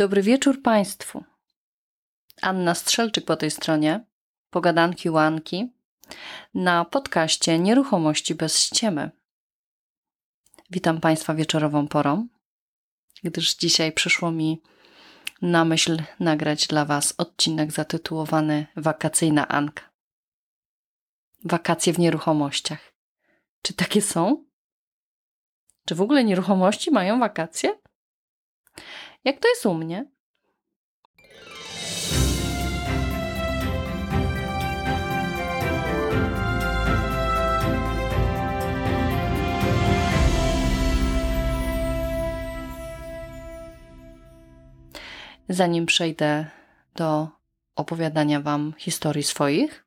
Dobry wieczór Państwu. Anna Strzelczyk po tej stronie, pogadanki łanki, na podcaście Nieruchomości bez ściemy. Witam Państwa wieczorową porą, gdyż dzisiaj przyszło mi na myśl nagrać dla Was odcinek zatytułowany Wakacyjna Anka. Wakacje w nieruchomościach. Czy takie są? Czy w ogóle nieruchomości mają wakacje? Jak to jest u mnie? Zanim przejdę do opowiadania Wam historii swoich,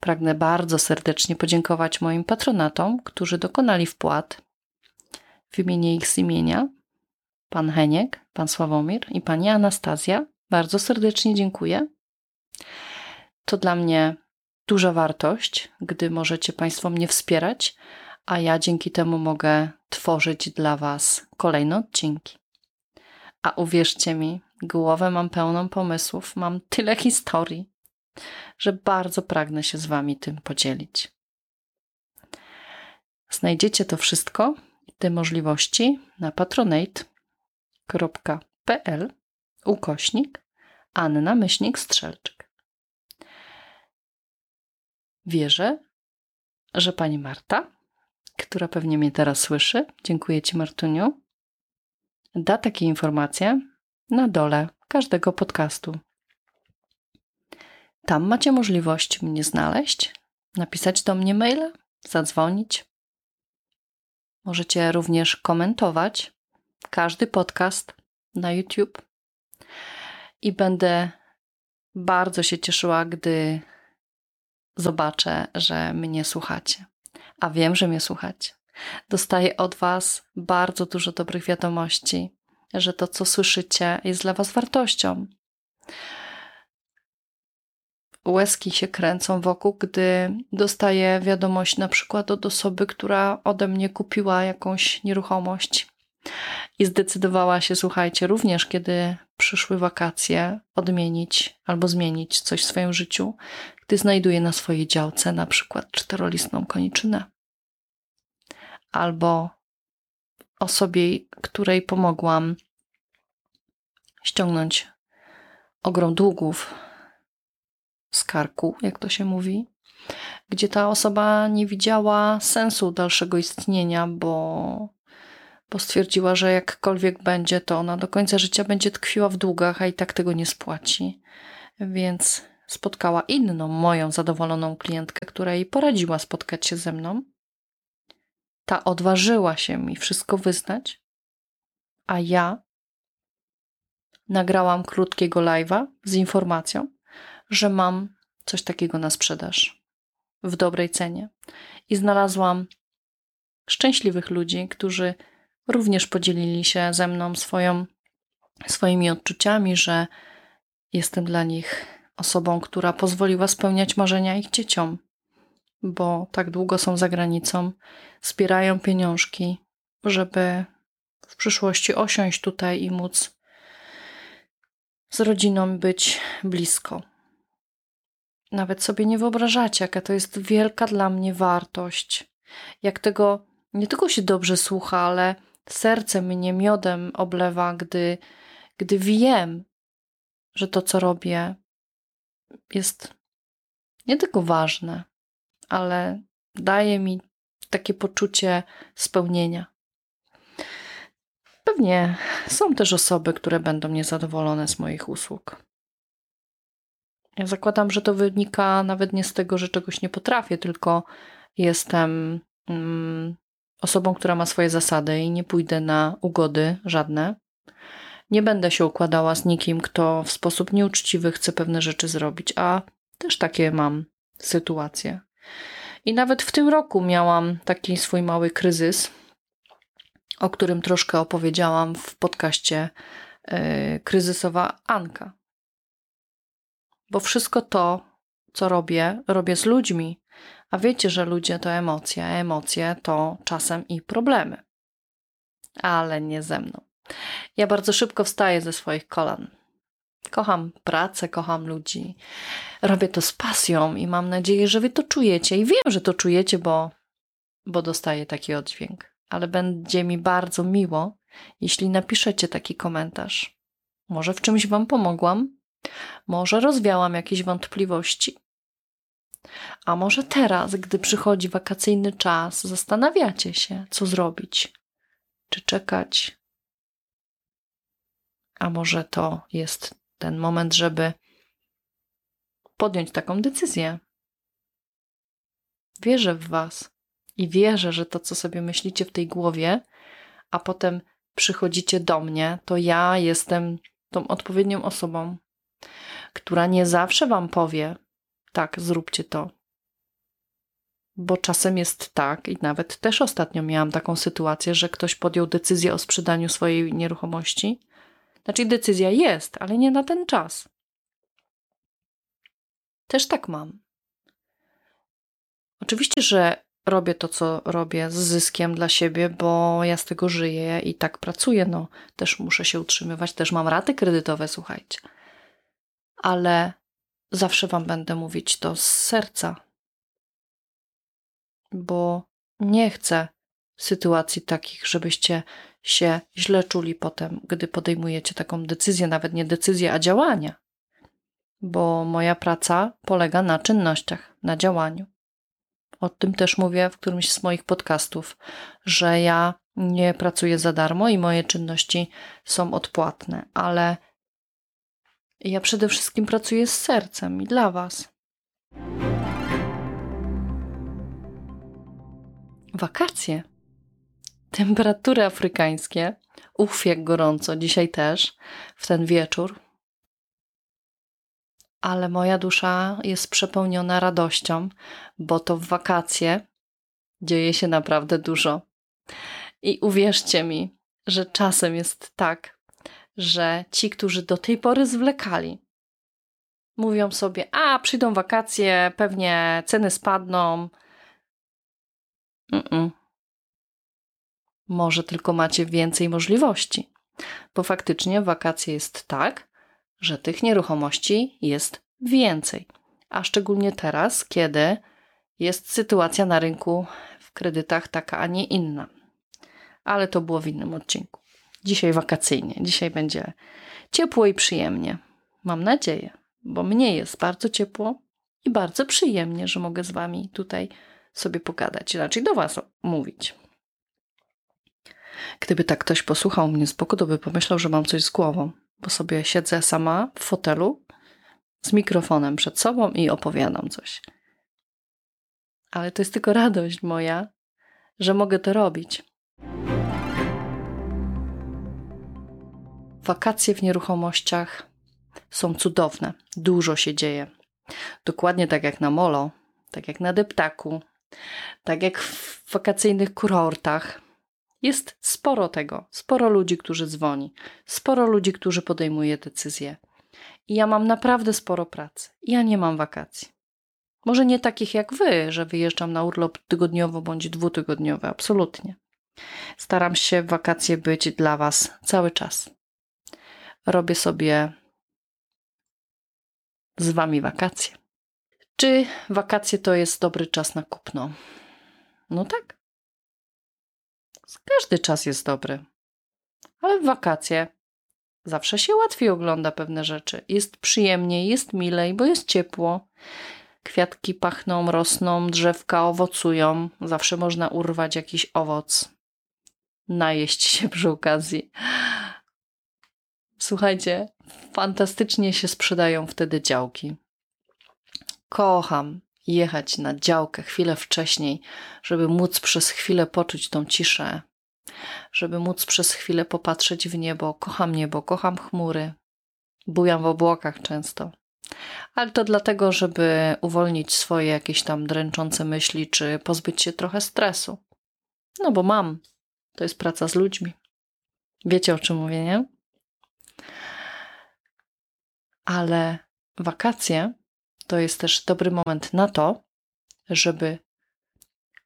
pragnę bardzo serdecznie podziękować moim patronatom, którzy dokonali wpłat w imieniu ich z imienia pan Heniek, pan Sławomir i pani Anastazja. Bardzo serdecznie dziękuję. To dla mnie duża wartość, gdy możecie Państwo mnie wspierać, a ja dzięki temu mogę tworzyć dla Was kolejne odcinki. A uwierzcie mi, głowę mam pełną pomysłów, mam tyle historii, że bardzo pragnę się z Wami tym podzielić. Znajdziecie to wszystko, te możliwości na Patronate patronite.pl ukośnik Anna Myślnik Strzelczyk. Wierzę, że pani Marta, która pewnie mnie teraz słyszy, dziękuję ci Martuniu, da takie informacje na dole każdego podcastu. Tam macie możliwość mnie znaleźć, napisać do mnie maila, zadzwonić. Możecie również komentować każdy podcast na YouTube i będę bardzo się cieszyła, gdy zobaczę, że mnie słuchacie. A wiem, że mnie słuchacie. Dostaję od Was bardzo dużo dobrych wiadomości, że to, co słyszycie, jest dla Was wartością. Łezki się kręcą wokół, gdy dostaję wiadomość na przykład od osoby, która ode mnie kupiła jakąś nieruchomość i zdecydowała się, słuchajcie, również kiedy przyszły wakacje, odmienić albo zmienić coś w swoim życiu, gdy znajduje na swojej działce na przykład czterolistną koniczynę. Albo osobie, której pomogłam ściągnąć ogrom długów z karku, jak to się mówi, gdzie ta osoba nie widziała sensu dalszego istnienia, bo bo stwierdziła, że jakkolwiek będzie, to ona do końca życia będzie tkwiła w długach, a i tak tego nie spłaci. Więc spotkała inną, moją zadowoloną klientkę, która jej poradziła spotkać się ze mną. Ta odważyła się mi wszystko wyznać, a ja nagrałam krótkiego live'a z informacją, że mam coś takiego na sprzedaż w dobrej cenie. I znalazłam szczęśliwych ludzi, którzy również podzielili się ze mną swoją, swoimi odczuciami, że jestem dla nich osobą, która pozwoliła spełniać marzenia ich dzieciom, bo tak długo są za granicą, zbierają pieniążki, żeby w przyszłości osiąść tutaj i móc z rodziną być blisko. Nawet sobie nie wyobrażacie, jaka to jest wielka dla mnie wartość. Jak tego nie tylko się dobrze słucha, ale serce mnie miodem oblewa, gdy, gdy wiem, że to, co robię, jest nie tylko ważne, ale daje mi takie poczucie spełnienia. Pewnie są też osoby, które będą niezadowolone z moich usług. Ja zakładam, że to wynika nawet nie z tego, że czegoś nie potrafię, tylko jestem mm, osobą, która ma swoje zasady i nie pójdę na ugody żadne. Nie będę się układała z nikim, kto w sposób nieuczciwy chce pewne rzeczy zrobić, a też takie mam sytuacje. I nawet w tym roku miałam taki swój mały kryzys, o którym troszkę opowiedziałam w podcaście yy, Kryzysowa Anka. Bo wszystko to, co robię, robię z ludźmi, a wiecie, że ludzie to emocje, a emocje to czasem i problemy. Ale nie ze mną. Ja bardzo szybko wstaję ze swoich kolan. Kocham pracę, kocham ludzi. Robię to z pasją i mam nadzieję, że wy to czujecie. I wiem, że to czujecie, bo, bo dostaję taki oddźwięk. Ale będzie mi bardzo miło, jeśli napiszecie taki komentarz. Może w czymś wam pomogłam, może rozwiałam jakieś wątpliwości. A może teraz, gdy przychodzi wakacyjny czas, zastanawiacie się, co zrobić? Czy czekać? A może to jest ten moment, żeby podjąć taką decyzję? Wierzę w Was i wierzę, że to, co sobie myślicie w tej głowie, a potem przychodzicie do mnie, to ja jestem tą odpowiednią osobą, która nie zawsze Wam powie, tak, zróbcie to. Bo czasem jest tak, i nawet też ostatnio miałam taką sytuację, że ktoś podjął decyzję o sprzedaniu swojej nieruchomości. Znaczy, decyzja jest, ale nie na ten czas. Też tak mam. Oczywiście, że robię to, co robię z zyskiem dla siebie, bo ja z tego żyję i tak pracuję. No, też muszę się utrzymywać, też mam raty kredytowe, słuchajcie. Ale zawsze Wam będę mówić to z serca, bo nie chcę sytuacji takich, żebyście się źle czuli potem, gdy podejmujecie taką decyzję, nawet nie decyzję, a działania. Bo moja praca polega na czynnościach, na działaniu. O tym też mówię w którymś z moich podcastów, że ja nie pracuję za darmo i moje czynności są odpłatne, ale ja przede wszystkim pracuję z sercem i dla Was. Wakacje. Temperatury afrykańskie. Uff, jak gorąco. Dzisiaj też, w ten wieczór. Ale moja dusza jest przepełniona radością, bo to w wakacje dzieje się naprawdę dużo. I uwierzcie mi, że czasem jest tak, że ci, którzy do tej pory zwlekali, mówią sobie: A, przyjdą wakacje, pewnie ceny spadną. Mm-mm. Może tylko macie więcej możliwości, bo faktycznie wakacje jest tak, że tych nieruchomości jest więcej. A szczególnie teraz, kiedy jest sytuacja na rynku w kredytach taka, a nie inna. Ale to było w innym odcinku. Dzisiaj wakacyjnie, dzisiaj będzie ciepło i przyjemnie. Mam nadzieję, bo mnie jest bardzo ciepło i bardzo przyjemnie, że mogę z Wami tutaj sobie pogadać, raczej do Was mówić. Gdyby tak ktoś posłuchał mnie z boku, to by pomyślał, że mam coś z głową, bo sobie siedzę sama w fotelu z mikrofonem przed sobą i opowiadam coś. Ale to jest tylko radość moja, że mogę to robić. Wakacje w nieruchomościach są cudowne. Dużo się dzieje. Dokładnie tak jak na Molo, tak jak na Deptaku, tak jak w wakacyjnych kurortach. Jest sporo tego, sporo ludzi, którzy dzwoni, sporo ludzi, którzy podejmuje decyzje. I ja mam naprawdę sporo pracy. Ja nie mam wakacji. Może nie takich jak wy, że wyjeżdżam na urlop tygodniowo bądź dwutygodniowy, absolutnie. Staram się w wakacje być dla was cały czas robię sobie z wami wakacje. Czy wakacje to jest dobry czas na kupno? No tak. Każdy czas jest dobry. Ale w wakacje zawsze się łatwiej ogląda pewne rzeczy. Jest przyjemniej, jest milej, bo jest ciepło. Kwiatki pachną, rosną, drzewka owocują. Zawsze można urwać jakiś owoc. Najeść się przy okazji. Słuchajcie, fantastycznie się sprzedają wtedy działki. Kocham jechać na działkę chwilę wcześniej, żeby móc przez chwilę poczuć tą ciszę, żeby móc przez chwilę popatrzeć w niebo. Kocham niebo, kocham chmury. Bujam w obłokach często. Ale to dlatego, żeby uwolnić swoje jakieś tam dręczące myśli, czy pozbyć się trochę stresu. No bo mam. To jest praca z ludźmi. Wiecie o czym mówię, nie? Ale wakacje to jest też dobry moment na to, żeby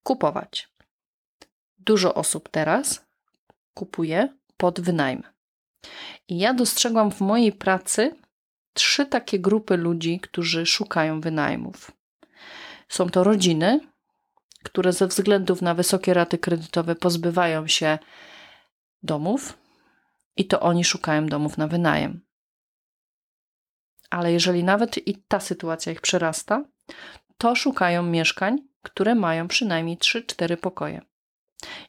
kupować. Dużo osób teraz kupuje pod wynajm. I ja dostrzegłam w mojej pracy trzy takie grupy ludzi, którzy szukają wynajmów. Są to rodziny, które ze względów na wysokie raty kredytowe pozbywają się domów i to oni szukają domów na wynajem. Ale jeżeli nawet i ta sytuacja ich przerasta, to szukają mieszkań, które mają przynajmniej 3-4 pokoje.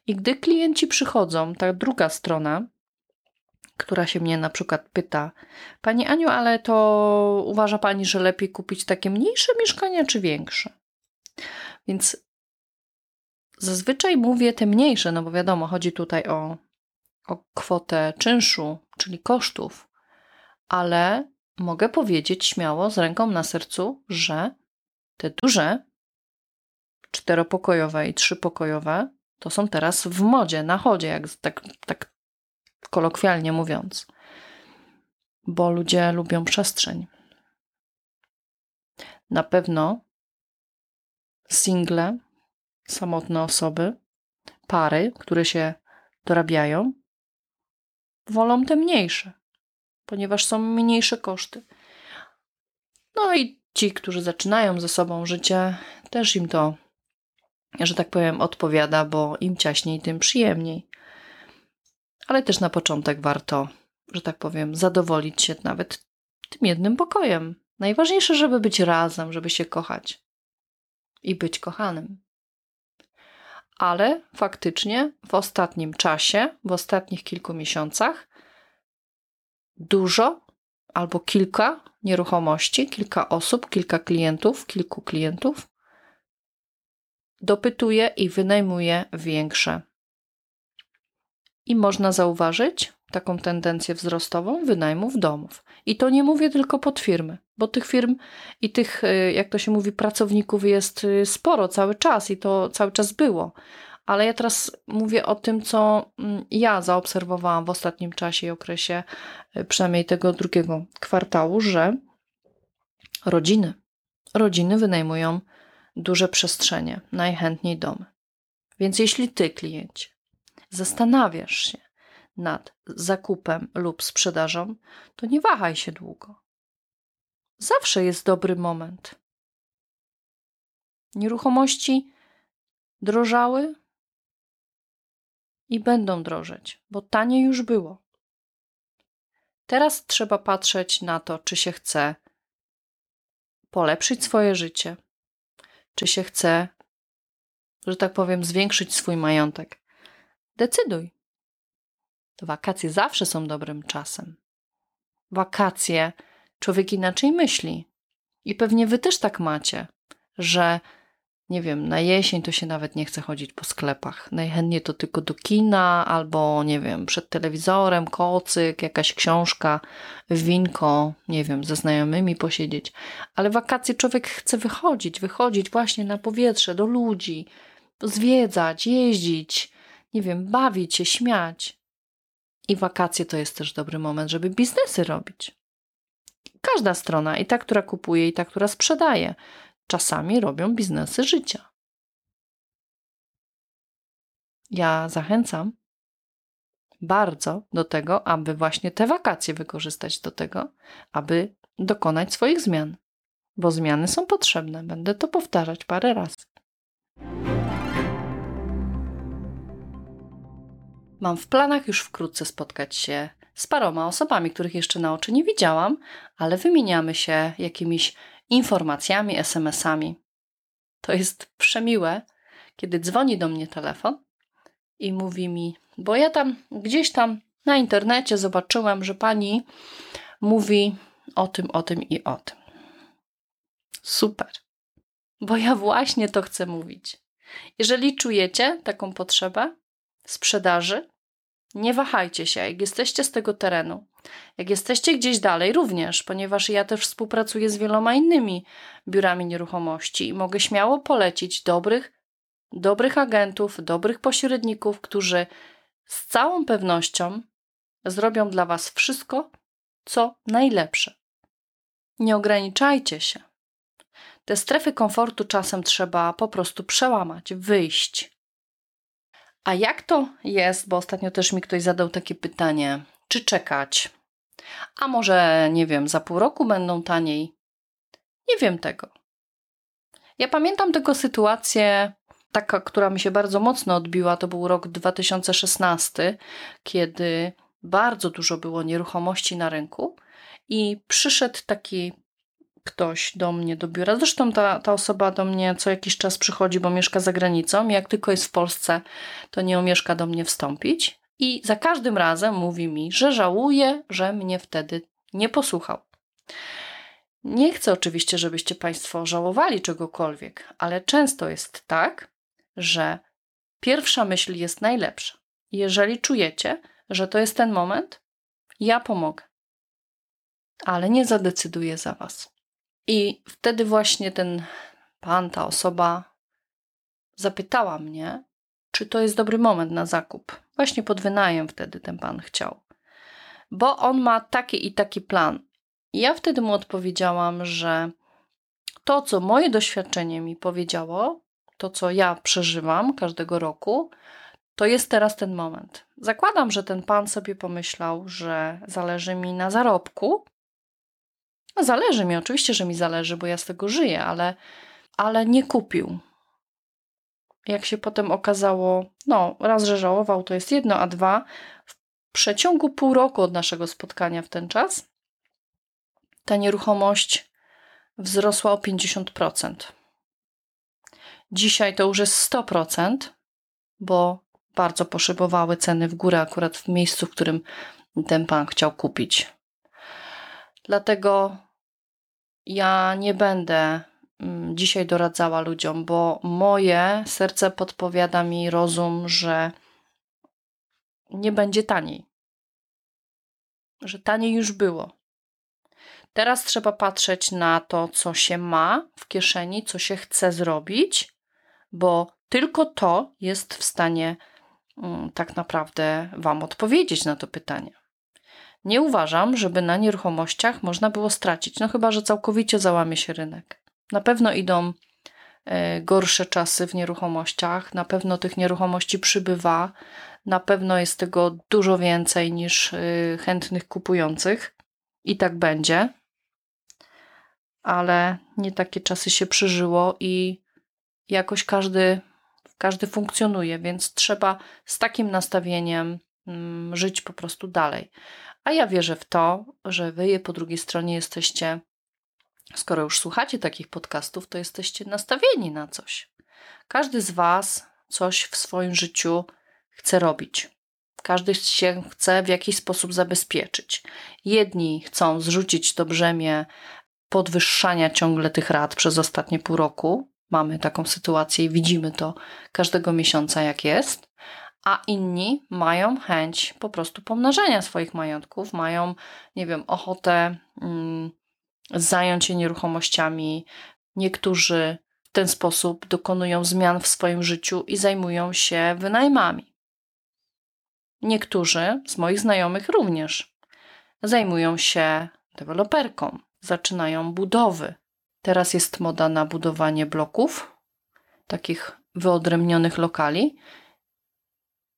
I gdy klienci przychodzą, ta druga strona, która się mnie na przykład pyta: Pani Aniu, ale to uważa Pani, że lepiej kupić takie mniejsze mieszkania czy większe? Więc zazwyczaj mówię te mniejsze, no bo wiadomo, chodzi tutaj o, o kwotę czynszu, czyli kosztów, ale mogę powiedzieć śmiało, z ręką na sercu, że te duże, czteropokojowe i trzypokojowe, to są teraz w modzie, na chodzie, jak tak, tak kolokwialnie mówiąc, bo ludzie lubią przestrzeń. Na pewno single, samotne osoby, pary, które się dorabiają, wolą te mniejsze, ponieważ są mniejsze koszty. No i ci, którzy zaczynają ze sobą życie, też im to, że tak powiem, odpowiada, bo im ciaśniej, tym przyjemniej. Ale też na początek warto, że tak powiem, zadowolić się nawet tym jednym pokojem. Najważniejsze, żeby być razem, żeby się kochać i być kochanym. Ale faktycznie w ostatnim czasie, w ostatnich kilku miesiącach, dużo albo kilka nieruchomości, kilka osób, kilka klientów, kilku klientów dopytuje i wynajmuje większe. I można zauważyć taką tendencję wzrostową wynajmów domów. I to nie mówię tylko pod firmy, bo tych firm i tych, y, jak to się mówi, pracowników jest y, sporo cały czas i to cały czas było. Ale ja teraz mówię o tym, co mm, ja zaobserwowałam w ostatnim czasie i okresie, y, przynajmniej tego drugiego kwartału, że rodziny, rodziny wynajmują duże przestrzenie, najchętniej domy. Więc jeśli ty, kliencie, zastanawiasz się nad zakupem lub sprzedażą, to nie wahaj się długo. Zawsze jest dobry moment. Nieruchomości drożały i będą drożeć, bo tanie już było. Teraz trzeba patrzeć na to, czy się chce polepszyć swoje życie, czy się chce, że tak powiem, zwiększyć swój majątek. Decyduj. Wakacje zawsze są dobrym czasem. Wakacje człowiek inaczej myśli. I pewnie wy też tak macie, że nie wiem, na jesień to się nawet nie chce chodzić po sklepach. Najchętniej to tylko do kina albo, nie wiem, przed telewizorem, kocyk, jakaś książka, winko, nie wiem, ze znajomymi posiedzieć. Ale wakacje człowiek chce wychodzić, wychodzić właśnie na powietrze, do ludzi, zwiedzać, jeździć, nie wiem, bawić się, śmiać. I wakacje to jest też dobry moment, żeby biznesy robić. Każda strona, i ta, która kupuje, i ta, która sprzedaje, czasami robią biznesy życia. Ja zachęcam bardzo do tego, aby właśnie te wakacje wykorzystać do tego, aby dokonać swoich zmian, bo zmiany są potrzebne. Będę to powtarzać parę razy. Mam w planach już wkrótce spotkać się z paroma osobami, których jeszcze na oczy nie widziałam, ale wymieniamy się jakimiś informacjami, SMS-ami. To jest przemiłe, kiedy dzwoni do mnie telefon i mówi mi, bo ja tam gdzieś tam na internecie zobaczyłem, że pani mówi o tym, o tym i o tym. Super, bo ja właśnie to chcę mówić. Jeżeli czujecie taką potrzebę sprzedaży, nie wahajcie się, jak jesteście z tego terenu, jak jesteście gdzieś dalej również, ponieważ ja też współpracuję z wieloma innymi biurami nieruchomości i mogę śmiało polecić dobrych, dobrych agentów, dobrych pośredników, którzy z całą pewnością zrobią dla Was wszystko, co najlepsze. Nie ograniczajcie się. Te strefy komfortu czasem trzeba po prostu przełamać, wyjść. A jak to jest, bo ostatnio też mi ktoś zadał takie pytanie, czy czekać? A może, nie wiem, za pół roku będą taniej? Nie wiem tego. Ja pamiętam tego sytuację, taka, która mi się bardzo mocno odbiła, to był rok 2016, kiedy bardzo dużo było nieruchomości na rynku i przyszedł taki ktoś do mnie do biura. Zresztą ta, ta osoba do mnie co jakiś czas przychodzi, bo mieszka za granicą. Jak tylko jest w Polsce, to nie omieszka do mnie wstąpić. I za każdym razem mówi mi, że żałuje, że mnie wtedy nie posłuchał. Nie chcę oczywiście, żebyście Państwo żałowali czegokolwiek, ale często jest tak, że pierwsza myśl jest najlepsza. Jeżeli czujecie, że to jest ten moment, ja pomogę, ale nie zadecyduję za Was. I wtedy właśnie ten pan, ta osoba zapytała mnie, czy to jest dobry moment na zakup. Właśnie pod wynajem wtedy ten pan chciał. Bo on ma taki i taki plan. I ja wtedy mu odpowiedziałam, że to, co moje doświadczenie mi powiedziało, to, co ja przeżywam każdego roku, to jest teraz ten moment. Zakładam, że ten pan sobie pomyślał, że zależy mi na zarobku. No, zależy mi, oczywiście, że mi zależy, bo ja z tego żyję, ale, ale nie kupił. Jak się potem okazało, no, raz, że żałował, to jest jedno, a dwa, w przeciągu pół roku od naszego spotkania w ten czas ta nieruchomość wzrosła o 50%. Dzisiaj to już jest 100%, bo bardzo poszybowały ceny w górę akurat w miejscu, w którym ten pan chciał kupić. Dlatego ja nie będę dzisiaj doradzała ludziom, bo moje serce podpowiada mi rozum, że nie będzie taniej. Że taniej już było. Teraz trzeba patrzeć na to, co się ma w kieszeni, co się chce zrobić, bo tylko to jest w stanie um, tak naprawdę Wam odpowiedzieć na to pytanie. Nie uważam, żeby na nieruchomościach można było stracić, no chyba, że całkowicie załamie się rynek. Na pewno idą e, gorsze czasy w nieruchomościach, na pewno tych nieruchomości przybywa, na pewno jest tego dużo więcej niż e, chętnych kupujących i tak będzie ale nie takie czasy się przeżyło i jakoś każdy, każdy funkcjonuje, więc trzeba z takim nastawieniem mm, żyć po prostu dalej. A ja wierzę w to, że wy po drugiej stronie jesteście, skoro już słuchacie takich podcastów, to jesteście nastawieni na coś. Każdy z was coś w swoim życiu chce robić. Każdy się chce w jakiś sposób zabezpieczyć. Jedni chcą zrzucić to brzemię podwyższania ciągle tych rat przez ostatnie pół roku. Mamy taką sytuację i widzimy to każdego miesiąca, jak jest. A inni mają chęć po prostu pomnażania swoich majątków, mają, nie wiem, ochotę mm, zająć się nieruchomościami. Niektórzy w ten sposób dokonują zmian w swoim życiu i zajmują się wynajmami. Niektórzy z moich znajomych również zajmują się deweloperką, zaczynają budowy. Teraz jest moda na budowanie bloków, takich wyodrębnionych lokali.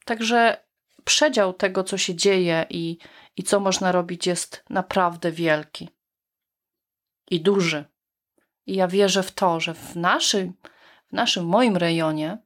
Także przedział tego, co się dzieje i, i co można robić, jest naprawdę wielki i duży. I ja wierzę w to, że w naszym, w naszym moim rejonie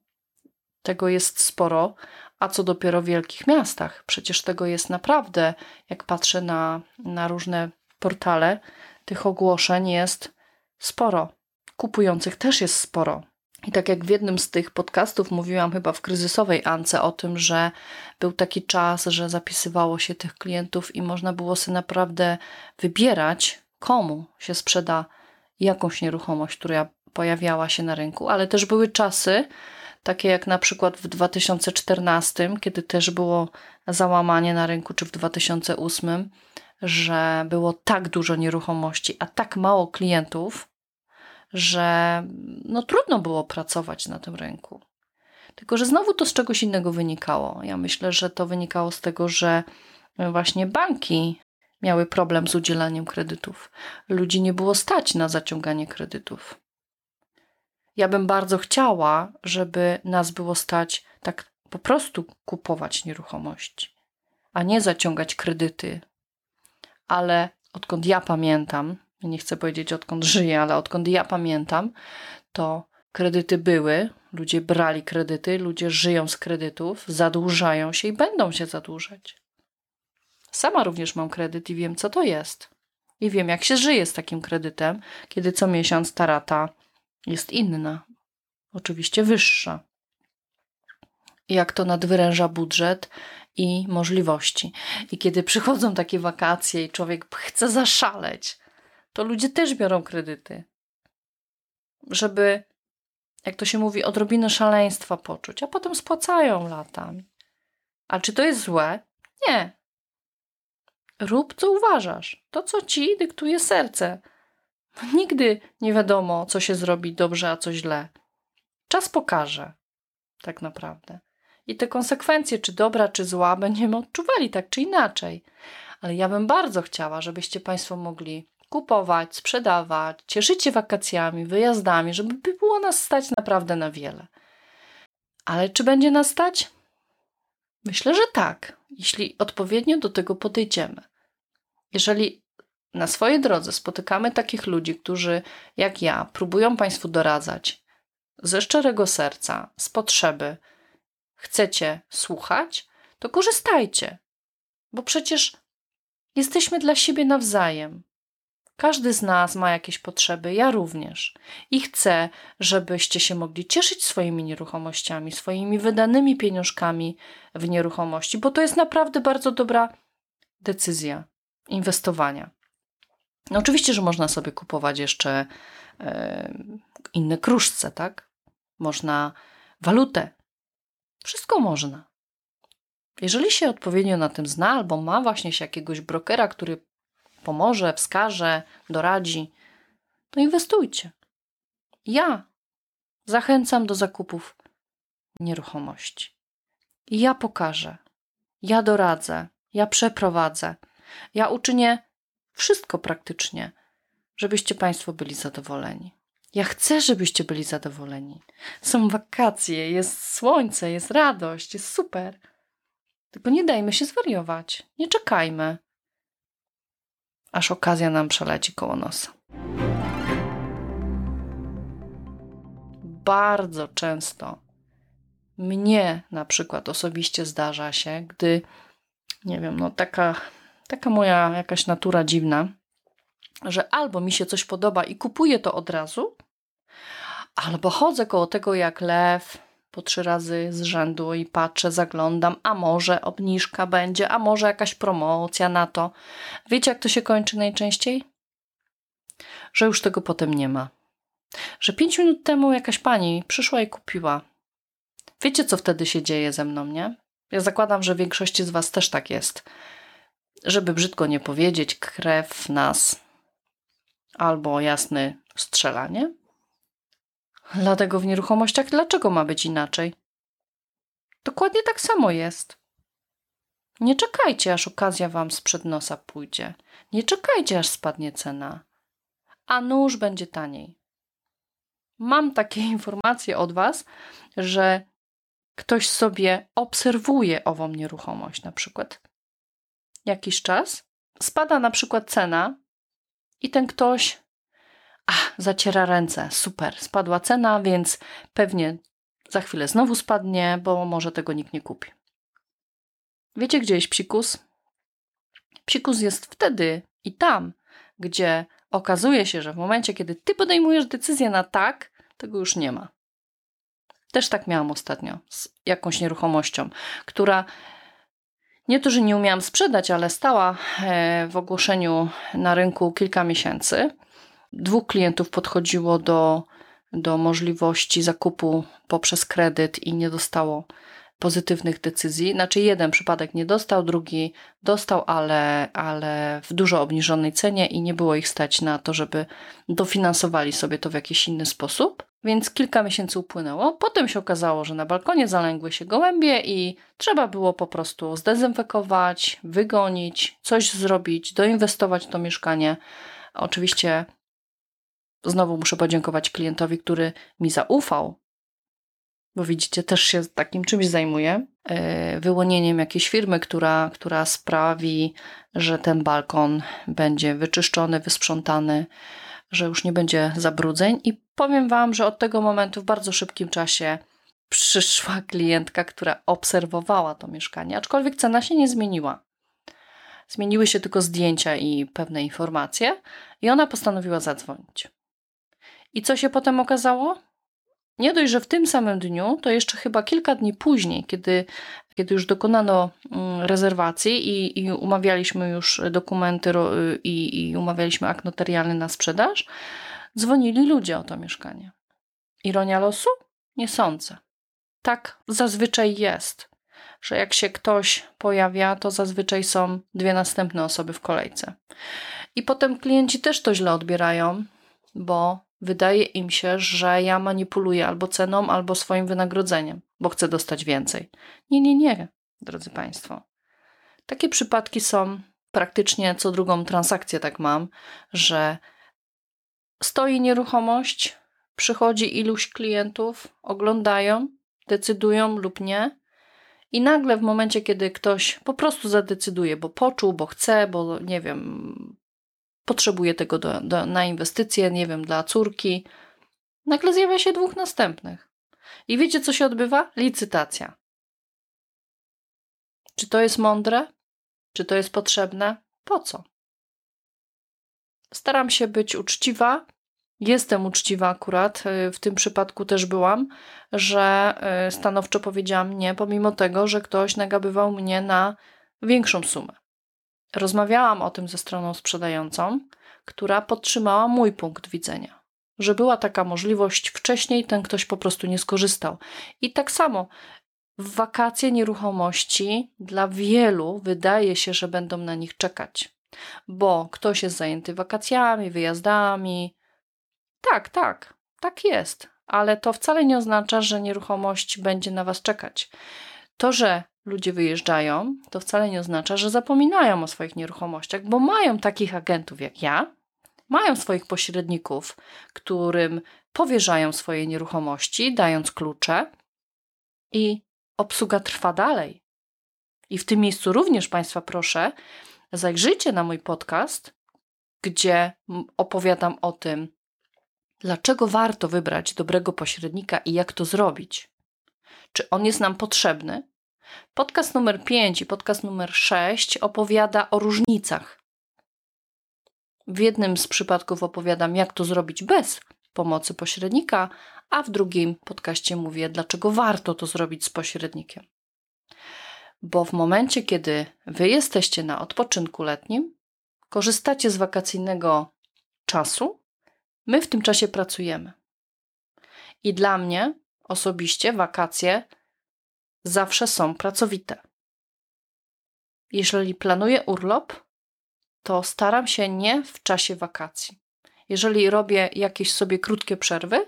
tego jest sporo, a co dopiero w wielkich miastach. Przecież tego jest naprawdę, jak patrzę na, na różne portale, tych ogłoszeń jest sporo. Kupujących też jest sporo. I tak jak w jednym z tych podcastów mówiłam chyba w kryzysowej Ance o tym, że był taki czas, że zapisywało się tych klientów i można było sobie naprawdę wybierać, komu się sprzeda jakąś nieruchomość, która pojawiała się na rynku, ale też były czasy, takie jak na przykład w 2014, kiedy też było załamanie na rynku, czy w 2008, że było tak dużo nieruchomości, a tak mało klientów, że no, trudno było pracować na tym rynku. Tylko, że znowu to z czegoś innego wynikało. Ja myślę, że to wynikało z tego, że właśnie banki miały problem z udzielaniem kredytów. Ludzi nie było stać na zaciąganie kredytów. Ja bym bardzo chciała, żeby nas było stać tak po prostu kupować nieruchomości, a nie zaciągać kredyty. Ale odkąd ja pamiętam, nie chcę powiedzieć odkąd żyję, ale odkąd ja pamiętam, to kredyty były, ludzie brali kredyty, ludzie żyją z kredytów, zadłużają się i będą się zadłużać. Sama również mam kredyt i wiem, co to jest. I wiem, jak się żyje z takim kredytem, kiedy co miesiąc ta rata jest inna, oczywiście wyższa. Jak to nadwyręża budżet i możliwości. I kiedy przychodzą takie wakacje i człowiek chce zaszaleć, to ludzie też biorą kredyty, żeby, jak to się mówi, odrobinę szaleństwa poczuć, a potem spłacają latami. A czy to jest złe? Nie. Rób, co uważasz. To, co ci dyktuje serce. Nigdy nie wiadomo, co się zrobi dobrze, a co źle. Czas pokaże, tak naprawdę. I te konsekwencje, czy dobra, czy zła, będziemy odczuwali tak czy inaczej. Ale ja bym bardzo chciała, żebyście Państwo mogli kupować, sprzedawać, cieszyć się wakacjami, wyjazdami, żeby było nas stać naprawdę na wiele. Ale czy będzie nas stać? Myślę, że tak, jeśli odpowiednio do tego podejdziemy. Jeżeli na swojej drodze spotykamy takich ludzi, którzy, jak ja, próbują Państwu doradzać ze szczerego serca, z potrzeby, chcecie słuchać, to korzystajcie, bo przecież jesteśmy dla siebie nawzajem. Każdy z nas ma jakieś potrzeby, ja również. I chcę, żebyście się mogli cieszyć swoimi nieruchomościami, swoimi wydanymi pieniążkami w nieruchomości, bo to jest naprawdę bardzo dobra decyzja inwestowania. No oczywiście, że można sobie kupować jeszcze e, inne kruszce, tak? Można walutę. Wszystko można. Jeżeli się odpowiednio na tym zna, albo ma właśnie się jakiegoś brokera, który pomoże, wskaże, doradzi, to inwestujcie. Ja zachęcam do zakupów nieruchomości. Ja pokażę, ja doradzę, ja przeprowadzę, ja uczynię wszystko praktycznie, żebyście Państwo byli zadowoleni. Ja chcę, żebyście byli zadowoleni. Są wakacje, jest słońce, jest radość, jest super. Tylko nie dajmy się zwariować, nie czekajmy aż okazja nam przeleci koło nosa. Bardzo często mnie na przykład osobiście zdarza się, gdy, nie wiem, no taka, taka moja jakaś natura dziwna, że albo mi się coś podoba i kupuję to od razu, albo chodzę koło tego jak lew, po trzy razy z rzędu i patrzę, zaglądam, a może obniżka będzie, a może jakaś promocja na to. Wiecie, jak to się kończy najczęściej? Że już tego potem nie ma. Że pięć minut temu jakaś pani przyszła i kupiła. Wiecie, co wtedy się dzieje ze mną, nie? Ja zakładam, że większości z Was też tak jest. Żeby brzydko nie powiedzieć, krew nas albo jasny strzelanie. Dlatego w nieruchomościach dlaczego ma być inaczej? Dokładnie tak samo jest. Nie czekajcie, aż okazja wam sprzed nosa pójdzie. Nie czekajcie, aż spadnie cena. A nóż będzie taniej. Mam takie informacje od was, że ktoś sobie obserwuje ową nieruchomość na przykład. Jakiś czas spada na przykład cena i ten ktoś Ach, zaciera ręce, super, spadła cena, więc pewnie za chwilę znowu spadnie, bo może tego nikt nie kupi. Wiecie, gdzie jest psikus? Psikus jest wtedy i tam, gdzie okazuje się, że w momencie, kiedy ty podejmujesz decyzję na tak, tego już nie ma. Też tak miałam ostatnio z jakąś nieruchomością, która nie to, że nie umiałam sprzedać, ale stała e, w ogłoszeniu na rynku kilka miesięcy dwóch klientów podchodziło do, do możliwości zakupu poprzez kredyt i nie dostało pozytywnych decyzji. Znaczy, jeden przypadek nie dostał, drugi dostał, ale, ale w dużo obniżonej cenie i nie było ich stać na to, żeby dofinansowali sobie to w jakiś inny sposób. Więc kilka miesięcy upłynęło. Potem się okazało, że na balkonie zalęgły się gołębie i trzeba było po prostu zdezynfekować, wygonić, coś zrobić, doinwestować w to mieszkanie. Oczywiście Znowu muszę podziękować klientowi, który mi zaufał, bo widzicie, też się takim czymś zajmuję. E, wyłonieniem jakiejś firmy, która, która sprawi, że ten balkon będzie wyczyszczony, wysprzątany, że już nie będzie zabrudzeń. I powiem Wam, że od tego momentu w bardzo szybkim czasie przyszła klientka, która obserwowała to mieszkanie, aczkolwiek cena się nie zmieniła. Zmieniły się tylko zdjęcia i pewne informacje, i ona postanowiła zadzwonić. I co się potem okazało? Nie dość, że w tym samym dniu, to jeszcze chyba kilka dni później, kiedy, kiedy już dokonano mm, rezerwacji i, i umawialiśmy już dokumenty i, i umawialiśmy akt notarialny na sprzedaż, dzwonili ludzie o to mieszkanie. Ironia losu? Nie sądzę. Tak zazwyczaj jest, że jak się ktoś pojawia, to zazwyczaj są dwie następne osoby w kolejce. I potem klienci też to źle odbierają, bo wydaje im się, że ja manipuluję albo ceną, albo swoim wynagrodzeniem, bo chcę dostać więcej. Nie, nie, nie, drodzy Państwo. Takie przypadki są praktycznie co drugą transakcję, tak mam, że stoi nieruchomość, przychodzi iluś klientów, oglądają, decydują lub nie. I nagle w momencie, kiedy ktoś po prostu zadecyduje, bo poczuł, bo chce, bo nie wiem, potrzebuje tego do, do, na inwestycje, nie wiem, dla córki. Nagle zjawia się dwóch następnych. I wiecie, co się odbywa? Licytacja. Czy to jest mądre? Czy to jest potrzebne? Po co? Staram się być uczciwa. Jestem uczciwa akurat, y, w tym przypadku też byłam, że y, stanowczo powiedziałam nie, pomimo tego, że ktoś nagabywał mnie na większą sumę. Rozmawiałam o tym ze stroną sprzedającą, która podtrzymała mój punkt widzenia. Że była taka możliwość wcześniej, ten ktoś po prostu nie skorzystał. I tak samo w wakacje nieruchomości dla wielu wydaje się, że będą na nich czekać, bo ktoś jest zajęty wakacjami, wyjazdami. Tak, tak, tak jest, ale to wcale nie oznacza, że nieruchomość będzie na Was czekać. To, że ludzie wyjeżdżają, to wcale nie oznacza, że zapominają o swoich nieruchomościach, bo mają takich agentów jak ja, mają swoich pośredników, którym powierzają swoje nieruchomości, dając klucze, i obsługa trwa dalej. I w tym miejscu również Państwa proszę, zajrzyjcie na mój podcast, gdzie opowiadam o tym, dlaczego warto wybrać dobrego pośrednika i jak to zrobić. Czy on jest nam potrzebny? Podcast numer 5 i podcast numer 6 opowiada o różnicach. W jednym z przypadków opowiadam, jak to zrobić bez pomocy pośrednika, a w drugim podcaście mówię, dlaczego warto to zrobić z pośrednikiem. Bo w momencie, kiedy wy jesteście na odpoczynku letnim, korzystacie z wakacyjnego czasu, my w tym czasie pracujemy. I dla mnie osobiście wakacje zawsze są pracowite. Jeżeli planuję urlop, to staram się nie w czasie wakacji. Jeżeli robię jakieś sobie krótkie przerwy,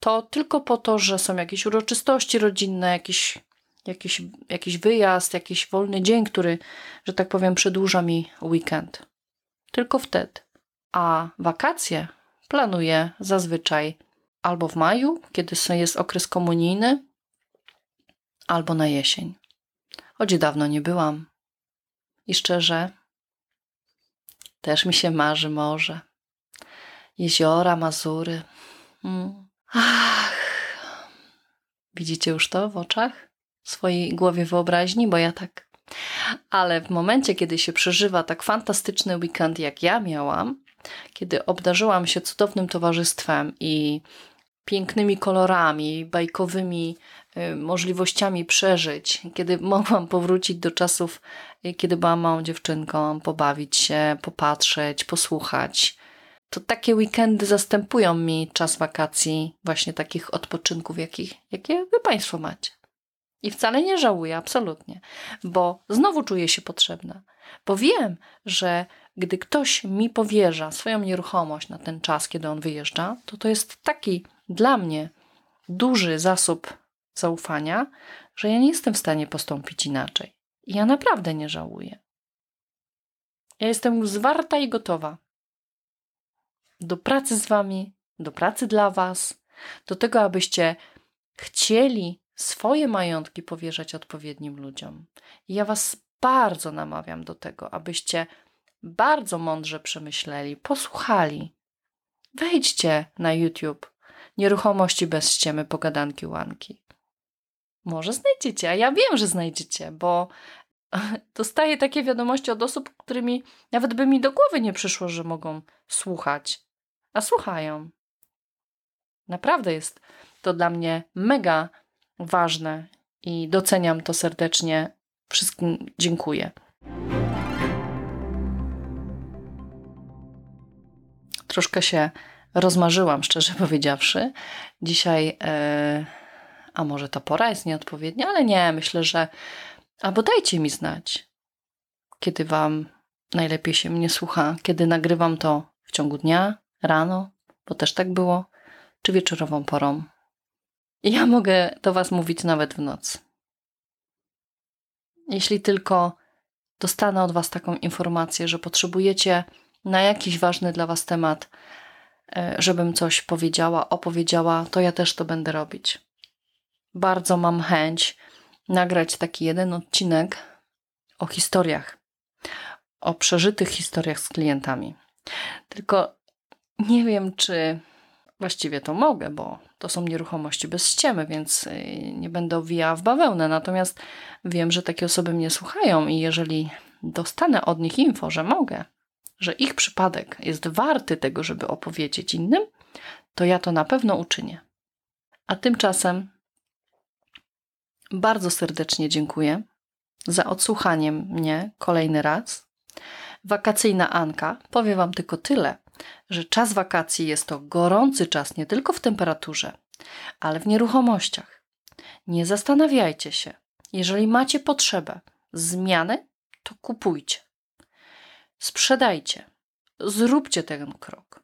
to tylko po to, że są jakieś uroczystości rodzinne, jakiś, jakiś, jakiś wyjazd, jakiś wolny dzień, który, że tak powiem, przedłuża mi weekend. Tylko wtedy. A wakacje planuję zazwyczaj albo w maju, kiedy jest okres komunijny, albo na jesień. Choć dawno nie byłam. I szczerze, też mi się marzy morze. Jeziora, Mazury. Mm. Ach. Widzicie już to w oczach? W swojej głowie wyobraźni, bo ja tak. Ale w momencie, kiedy się przeżywa tak fantastyczny weekend, jak ja miałam, kiedy obdarzyłam się cudownym towarzystwem i pięknymi kolorami, bajkowymi możliwościami przeżyć, kiedy mogłam powrócić do czasów, y, kiedy byłam małą dziewczynką, pobawić się, popatrzeć, posłuchać. To takie weekendy zastępują mi czas wakacji, właśnie takich odpoczynków, jakich, jakie wy Państwo macie. I wcale nie żałuję, absolutnie, bo znowu czuję się potrzebna. Bo wiem, że gdy ktoś mi powierza swoją nieruchomość na ten czas, kiedy on wyjeżdża, to to jest taki dla mnie duży zasób zaufania, że ja nie jestem w stanie postąpić inaczej. I ja naprawdę nie żałuję. Ja jestem zwarta i gotowa do pracy z Wami, do pracy dla Was, do tego, abyście chcieli swoje majątki powierzać odpowiednim ludziom. I ja Was bardzo namawiam do tego, abyście bardzo mądrze przemyśleli, posłuchali. Wejdźcie na YouTube. Nieruchomości bez ściemy, pogadanki, łanki. Może znajdziecie, a ja wiem, że znajdziecie, bo dostaję takie wiadomości od osób, którymi nawet by mi do głowy nie przyszło, że mogą słuchać, a słuchają. Naprawdę jest to dla mnie mega ważne i doceniam to serdecznie. Wszystkim dziękuję. Troszkę się rozmarzyłam, szczerze powiedziawszy. Dzisiaj, e, a może ta pora jest nieodpowiednia, ale nie, myślę, że albo dajcie mi znać, kiedy Wam najlepiej się mnie słucha, kiedy nagrywam to w ciągu dnia, rano, bo też tak było, czy wieczorową porą. I ja mogę do Was mówić nawet w nocy. Jeśli tylko dostanę od Was taką informację, że potrzebujecie na jakiś ważny dla Was temat, e, żebym coś powiedziała, opowiedziała, to ja też to będę robić. Bardzo mam chęć nagrać taki jeden odcinek o historiach, o przeżytych historiach z klientami. Tylko nie wiem, czy właściwie to mogę, bo to są nieruchomości bez ściemy, więc y, nie będę owijała w bawełnę. Natomiast wiem, że takie osoby mnie słuchają i jeżeli dostanę od nich info, że mogę, że ich przypadek jest warty tego, żeby opowiedzieć innym, to ja to na pewno uczynię. A tymczasem bardzo serdecznie dziękuję za odsłuchanie mnie kolejny raz. Wakacyjna Anka, powiem Wam tylko tyle, że czas wakacji jest to gorący czas nie tylko w temperaturze, ale w nieruchomościach. Nie zastanawiajcie się. Jeżeli macie potrzebę zmiany, to kupujcie. Sprzedajcie. Zróbcie ten krok.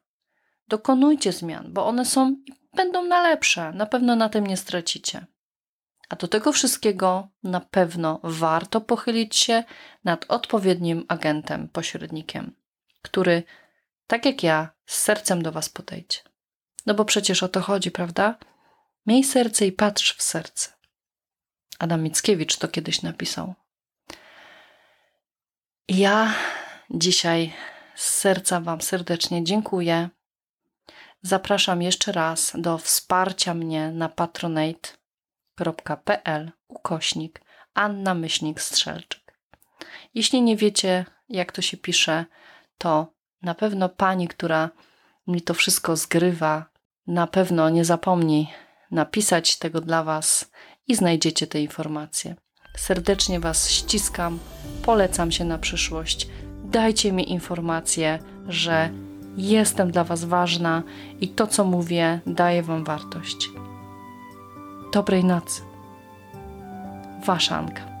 Dokonujcie zmian, bo one są będą na lepsze. Na pewno na tym nie stracicie. A do tego wszystkiego na pewno warto pochylić się nad odpowiednim agentem, pośrednikiem, który, tak jak ja, z sercem do Was podejdzie. No bo przecież o to chodzi, prawda? Miej serce i patrz w serce. Adam Mickiewicz to kiedyś napisał. Ja dzisiaj z serca Wam serdecznie dziękuję. Zapraszam jeszcze raz do wsparcia mnie na patronate.pl ukośnik Anna Myślnik Strzelczyk. Jeśli nie wiecie, jak to się pisze, to na pewno pani, która mi to wszystko zgrywa, na pewno nie zapomni napisać tego dla Was i znajdziecie te informacje. Serdecznie Was ściskam, polecam się na przyszłość. Dajcie mi informację, że jestem dla Was ważna i to, co mówię, daje Wam wartość. Dobrej nocy. Wasza Anka.